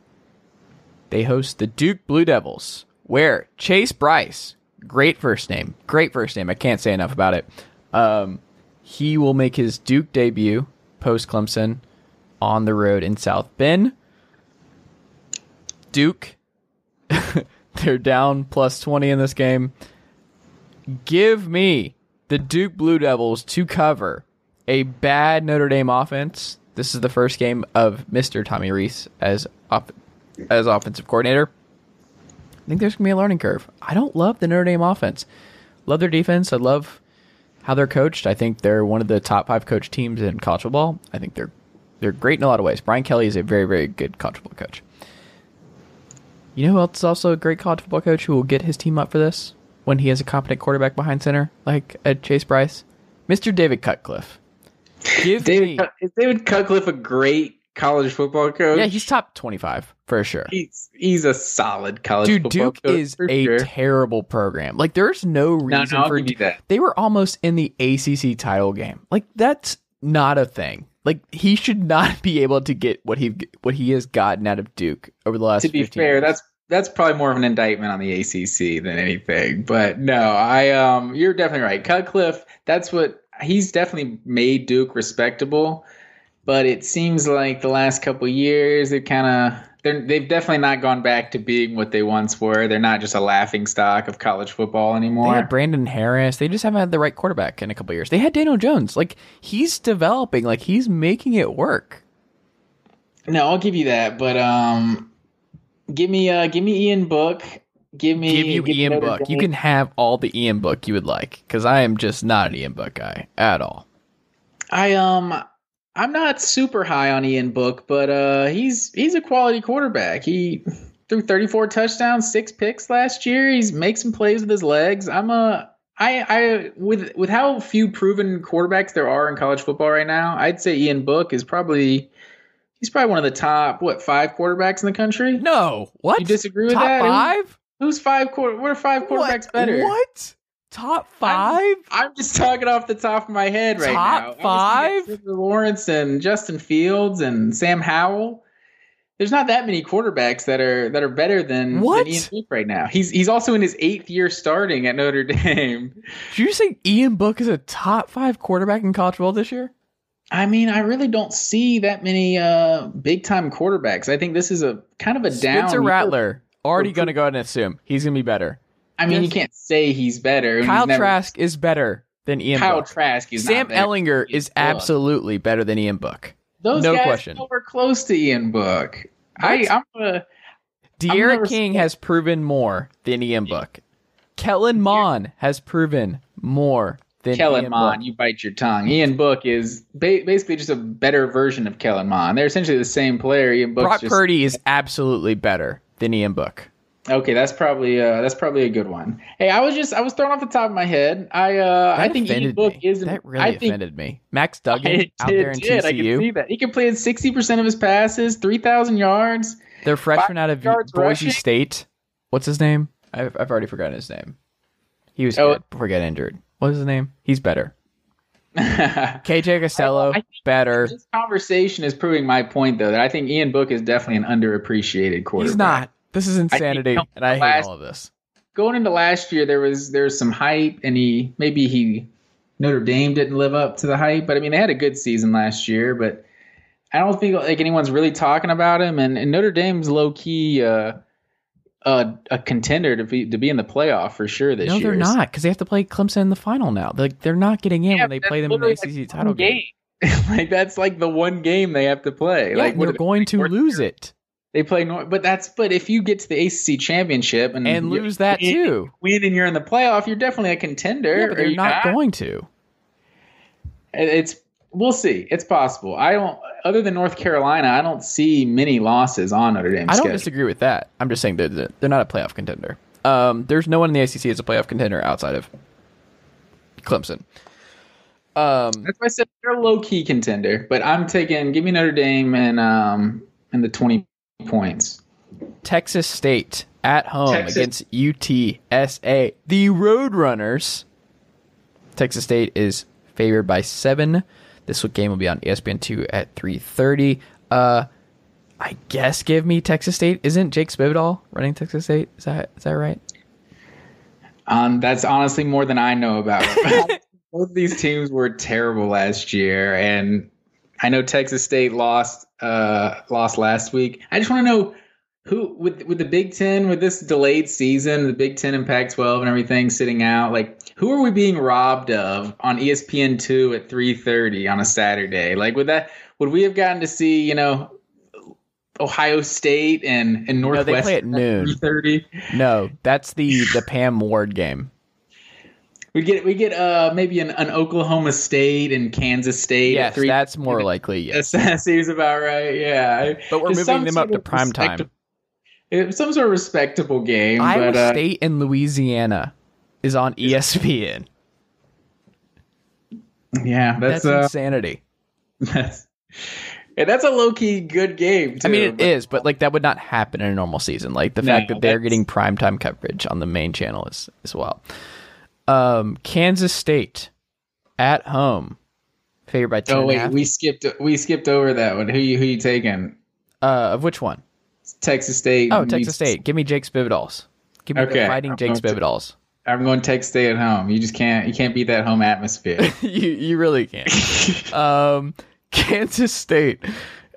They host the Duke Blue Devils, where Chase Brice, great first name, great first name. I can't say enough about it. Um, he will make his Duke debut post Clemson on the road in South Bend. Duke, *laughs* they're down plus 20 in this game. Give me the Duke Blue Devils to cover a bad Notre Dame offense. This is the first game of Mr. Tommy Rees as off- as offensive coordinator. I think there's gonna be a learning curve. I don't love the Notre Dame offense. Love their defense. I love how they're coached. I think they're one of the top five coach teams in college football. I think they're they're great in a lot of ways. Brian Kelly is a very very good college football coach. You know who else is also a great college football coach who will get his team up for this when he has a competent quarterback behind center like a Chase Brice? Mr. David Cutcliffe. Give David, Cut- is David Cutcliffe a great college football coach? yeah, he's top twenty-five for sure. he's he's a solid college Dude, Duke is a sure. terrible program. Like, there's no No, reason no, I'll for that. They were almost in the ACC title game. Like, that's not a thing. Like, he should not *laughs* be able to get what he what he has gotten out of Duke over the last. to be 15 fair, years. that's that's probably more of an indictment on the ACC than anything. But no, I um, you're definitely right. Cutcliffe, that's what he's definitely made Duke respectable. But it seems like the last couple years they've kind of they're they've definitely not gone back to being what they once were. They're not just a laughing stock of college football anymore. They had Brandon Harris. They just haven't had the right quarterback in a couple years. They had Daniel Jones. Like he's developing. Like he's making it work. no, I'll give you that. But um, give me uh, give me Ian Book. Give me Give you give Ian Book. You can have all the Ian Book you would like because I am just not an Ian Book guy at all. I um I'm not super high on Ian Book, but uh he's he's a quality quarterback. He threw 34 touchdowns, six picks last year. He's makes some plays with his legs. I'm a I I with with how few proven quarterbacks there are in college football right now, I'd say Ian Book is probably he's probably one of the top what five quarterbacks in the country. No, what? You disagree with Top that? five? Who's five quarter? What are five quarterbacks what? better? What? Top five? I'm just talking off the top of my head right Top now. Five? Lawrence and Justin Fields and Sam Howell. There's not that many quarterbacks that are that are better than, What? than Ian Book right now. He's he's also in his eighth year starting at Notre *laughs* Dame. Did you say Ian Book is a top five quarterback in college football this year? I mean, I really don't see that many uh, big time quarterbacks. I think this is a kind of a down. Spencer year. Rattler. Already going to go ahead and assume he's going to be better. I mean, you can't say he's better. Kyle never- Trask is better than Ian Kyle Book. Trask is Sam. Ehlinger is Book. absolutely better than Ian Book. Those no guys question. close to Ian Book. I? I'm a D'Eriq King seen- has proven more than Ian Book. Kellen Mond has proven more than Kellen Ian. Book. You bite your tongue. Ian Book is ba- basically just a better version of Kellen Mond. They're essentially the same player. Ian Book's Brock just Purdy is absolutely better than Ian Book. Okay. That's probably uh, that's probably a good one. Hey, I was just I was thrown off the top of my head. I uh, I think Ian Book is that really I think offended me. Max Duggan it out there in did. I can see TCU. that he completed sixty percent of his passes, three thousand yards. Their freshman out of Boise rushing. State. What's his name? I've, I've already forgotten his name. He was Oh. good before he got injured. What's his name? He's better. *laughs* KJ Costello, think- better. conversation is proving my point, though, that I think Ian Book is definitely an underappreciated quarterback. He's not. This is insanity, no, and I hate last- all of this. going into last year, there was there was some hype, and he maybe he Notre Dame didn't live up to the hype, but I mean they had a good season last year, but I don't think like anyone's really talking about him, and, and Notre Dame's low key uh, uh, a contender to be to be in the playoff for sure this No, year. they're not because they have to play Clemson in the final now. Like they're not getting in Yeah, when they play them in the ACC like, title one game. *laughs* like that's like the one game they have to play. Yeah, like they're going to lose year. it They play, Nor- but that's but if you get to the ACC championship and and lose that win- too. win and you're in the playoff, you're definitely a contender. Yeah, but they're you not going to. It's we'll see. It's possible. I don't. Other than North Carolina, I don't see many losses on Notre Dame's I don't schedule. disagree with that. I'm just saying they're they're not a playoff contender. Um, there's no one in the ACC as a playoff contender outside of Clemson. Um, That's why I said they're a low key contender. But I'm taking give me Notre Dame and um and the twenty points. Texas State at home Texas. against UTSA, the Roadrunners. Texas State is favored by seven. This game will be on E ESPN two at three thirty. Uh, I guess give me Texas State. Isn't Jake Spavital running Texas State? Is that is that right? Um, that's honestly more than I know about. *laughs* Both these teams were terrible last year, and I know Texas State lost uh, lost last week. I just want to know who with with the Big Ten with this delayed season, the Big Ten and Pac-12 and everything sitting out. Like, who are we being robbed of on ESPN two at three thirty on a Saturday? Like, would that would we have gotten to see you know Ohio State and and No, they play at noon. three thirty? No, that's the the Pam Ward game. We get we get uh maybe an, an Oklahoma State and Kansas State. at Yes, three- that's more *laughs* likely. Yes, that seems about right. Yeah, but we're Just moving them up to prime time. Some sort of respectable game, Iowa but uh, State and Louisiana is on ESPN. yeah, That's that's uh, insanity. *laughs* that's and that's a low key good game. I mean, too, it but- is, but like that would not happen in a normal season. Like the No, fact that they're getting primetime coverage on the main channel is as well. Um, Kansas State at home, favored by Oh and a wait, we skipped we skipped over that one. Who you who you taking? uh, of which one? Texas State. Oh, Texas State. Give me Jake Spavitals. Give me the Okay, fighting I'm Jake going to- Spavitals. I'm going Texas State at home. You just can't you can't beat that home atmosphere. *laughs* you you really can't. um, *laughs* Kansas State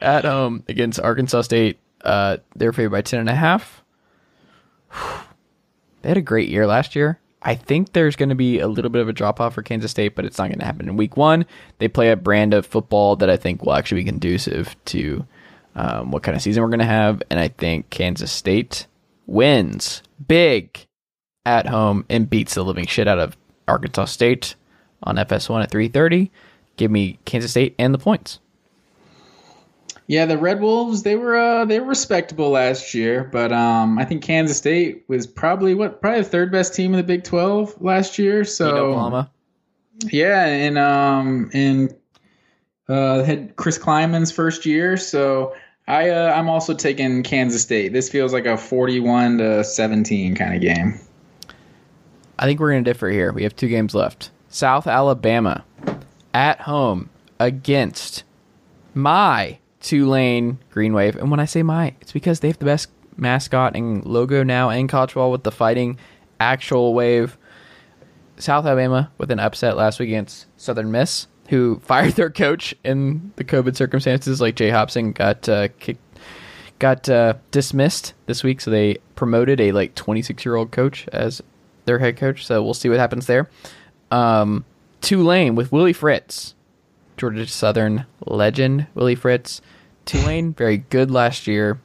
at home against Arkansas State. Uh, they're favored by ten and a half. *sighs* They had a great year last year. I think there's going to be a little bit of a drop off for Kansas State, but it's not going to happen in week one. They play a brand of football that I think will actually be conducive to um, what kind of season we're going to have. And I think Kansas State wins big at home and beats the living shit out of Arkansas State on FS1 at 3:30. Give me Kansas State and the points. Yeah, the Red Wolves they were uh, they were respectable last year, but um, I think Kansas State was probably what probably the third best team in the Big Twelve last year. Beat So Oklahoma. yeah, and um, and uh, had Chris Klieman's first year. So I uh, I'm also taking Kansas State. This feels like a 41 to 17 kind of game. I think we're going to differ here. We have two games left. South Alabama at home against my Tulane Green Wave. And when I say my, it's because they have the best mascot and logo now in college football with the fighting actual wave. South Alabama with an upset last week against Southern Miss, who *laughs* fired their coach in the COVID circumstances. Like Jay Hopson got uh, kicked, got uh, dismissed this week, so they promoted a like 26 year old coach as their head coach. So we'll see what happens there. Um, Tulane with Willie Fritz, Georgia Southern legend Willie Fritz. Tulane very good last year.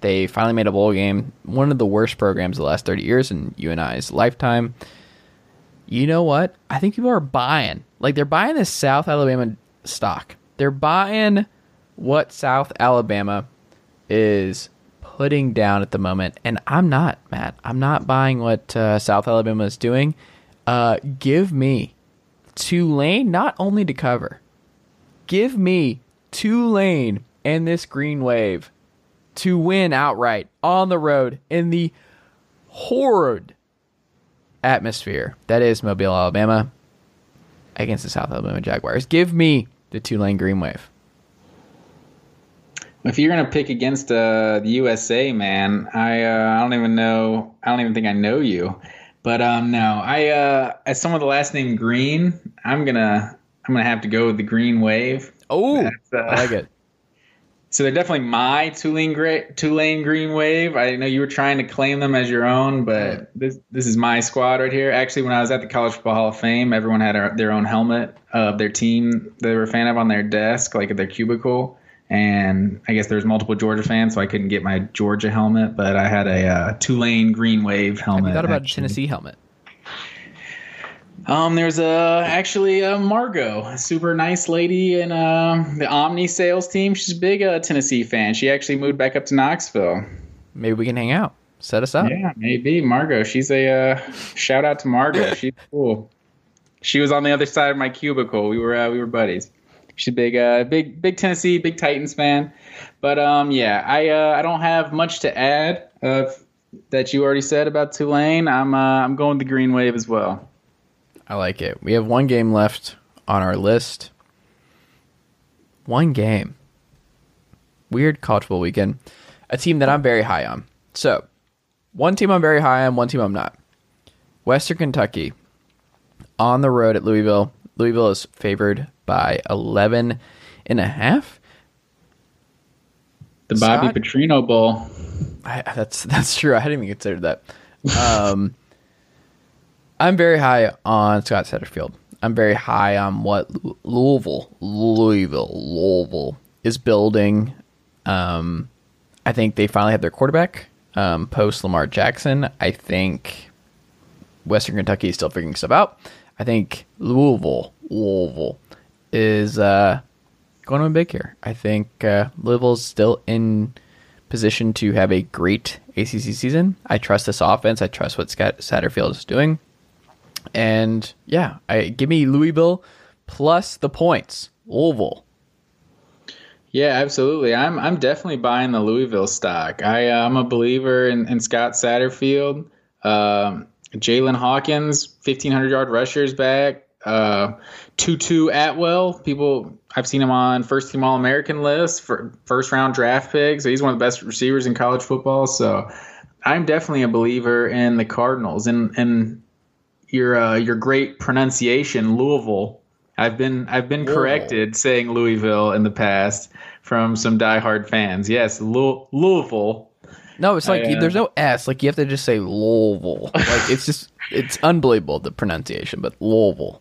They finally made a bowl game. One of the worst programs the last 30 years in UNI's lifetime. You know what? I think people are buying. Like they're buying this South Alabama stock. They're buying what South Alabama is putting down at the moment, and I'm not, Matt. I'm not buying what uh, South Alabama is doing. Uh, give me Tulane not only to cover, give me Tulane and this green wave to win outright on the road in the horrid atmosphere that is Mobile, Alabama against the South Alabama Jaguars. Give me the Tulane Green Wave. If you're gonna pick against uh, the USA, man, I uh, I don't even know. I don't even think I know you. But um, no, I uh, as someone with the last name Green, I'm gonna I'm gonna have to go with the Green Wave. Oh, I like it. So they're definitely my Tulane Gra- Tulane Green Wave. I know you were trying to claim them as your own, but this this is my squad right here. Actually, when I was at the College Football Hall of Fame, everyone had a, their own helmet of their team they were a fan of on their desk, like at their cubicle. And I guess there was multiple Georgia fans, so I couldn't get my Georgia helmet, but I had a uh, Tulane Green Wave helmet. Have you thought about a actually. Tennessee helmet? Um, there's a actually a Margot, a super nice lady in uh, the Omni sales team. She's a big uh, Tennessee fan. She actually moved back up to Knoxville. Maybe we can hang out. Set us up. Yeah, maybe Margot. She's a uh, shout out to Margot. She's cool. She was on the other side of my cubicle. We were uh, we were buddies. She's a big uh, big big Tennessee, big Titans fan. But um, yeah, I uh, I don't have much to add uh, that you already said about Tulane. I'm uh, I'm going the Green Wave as well. I like it. We have one game left on our list. One game. Weird college football weekend. A team that I'm very high on. So, one team I'm very high on, one team I'm not. Western Kentucky on the road at Louisville. Louisville is favored by 11 and a half. The Bobby Scott? Petrino Bowl. I, that's *laughs* that's true. I hadn't even considered that. Um, I'm very high on Scott Satterfield. I'm very high on what Louisville, Louisville, Louisville is building. Um, I think they finally have their quarterback um, post Lamar Jackson. I think Western Kentucky is still figuring stuff out. I think Louisville, Louisville is uh, going to win big here. I think uh, Louisville's still in position to have a great ACC season. I trust this offense. I trust what Scott Satterfield is doing. And yeah, I give me Louisville plus the points. Louisville. Yeah, absolutely. I'm I'm definitely buying the Louisville stock. I uh, I'm a believer in, in Scott Satterfield. Um, Jalen Hawkins, 1500 yard rushers back. Uh, Tutu Atwell, people I've seen him on first team All American list for first round draft pick. So he's one of the best receivers in college football. So I'm definitely a believer in the Cardinals and and your uh, your great pronunciation, Louisville. I've been I've been corrected saying Louisville in the past from some diehard fans. Yes, Lou- Louisville. No, it's like I, uh, there's no S. Like you have to just say Louisville. Like it's just it's unbelievable the pronunciation, but Louisville.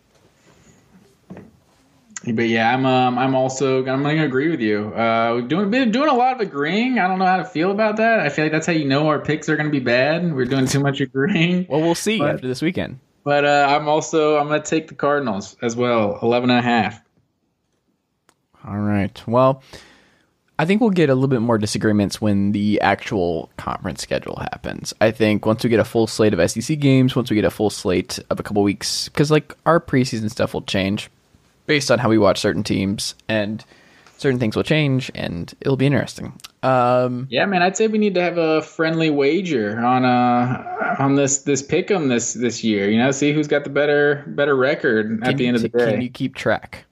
But yeah, I'm um, I'm also I'm going to agree with you. Uh, doing been doing a lot of agreeing. I don't know how to feel about that. I feel like that's how you know our picks are going to be bad. We're doing too much agreeing. Well, we'll see But- after this weekend. But uh, I'm also I'm going to take the Cardinals as well, 11 and a half. All right. Well, I think we'll get a little bit more disagreements when the actual conference schedule happens. I think once we get a full slate of SEC games, once we get a full slate of a couple weeks, because like our preseason stuff will change based on how we watch certain teams, and certain things will change, and it'll be interesting. Um, Yeah, man, I'd say we need to have a friendly wager on uh on this this pick'em this this year. You know, see who's got the better better record at the end of the day. can you keep track?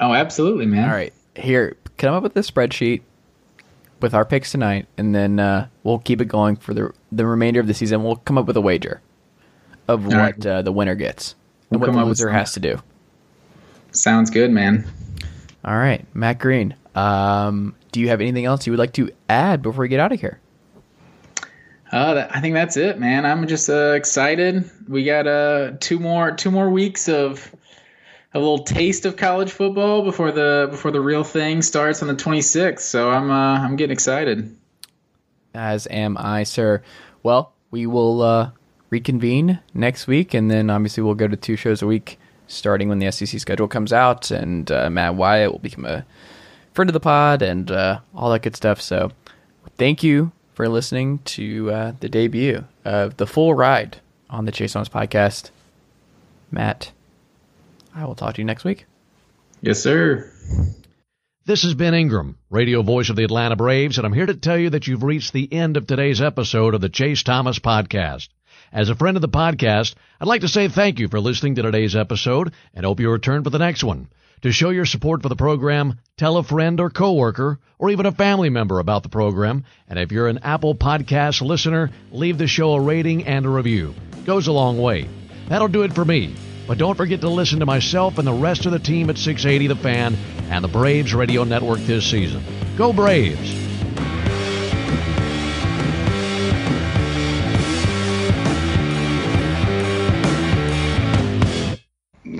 oh, absolutely, man. All right, here, come up with a spreadsheet with our picks tonight, and then uh, we'll keep it going for the the remainder of the season. We'll come up with a wager of what right. uh, the winner gets and We'll what the loser has to do. Sounds good, man. All right, Matt Green. Um, do you have anything else you would like to add before we get out of here? Uh, that, I think that's it, man. I'm just uh, excited. We got uh two more two more weeks of a little taste of college football before the before the real thing starts on the 26th. So I'm uh, I'm getting excited. As am I, sir. Well, we will uh, reconvene next week, and then obviously we'll go to two shows a week starting when the SEC schedule comes out. And uh, Matt Wyatt will become a friend of the pod and uh, all that good stuff. So thank you for listening to uh, the debut of the full ride on the Chase Thomas podcast. Matt, I will talk to you next week. Yes, sir. This has Ben Ingram, radio voice of the Atlanta Braves, and I'm here to tell you that you've reached the end of today's episode of the Chase Thomas Podcast. As a friend of the podcast, I'd like to say thank you for listening to today's episode and hope you return for the next one. To show your support for the program, tell a friend or coworker or even a family member about the program. And if you're an Apple Podcast listener, leave the show a rating and a review. Goes a long way. That'll do it for me. But don't forget to listen to myself and the rest of the team at 680 The Fan and the Braves Radio Network this season. Go Braves!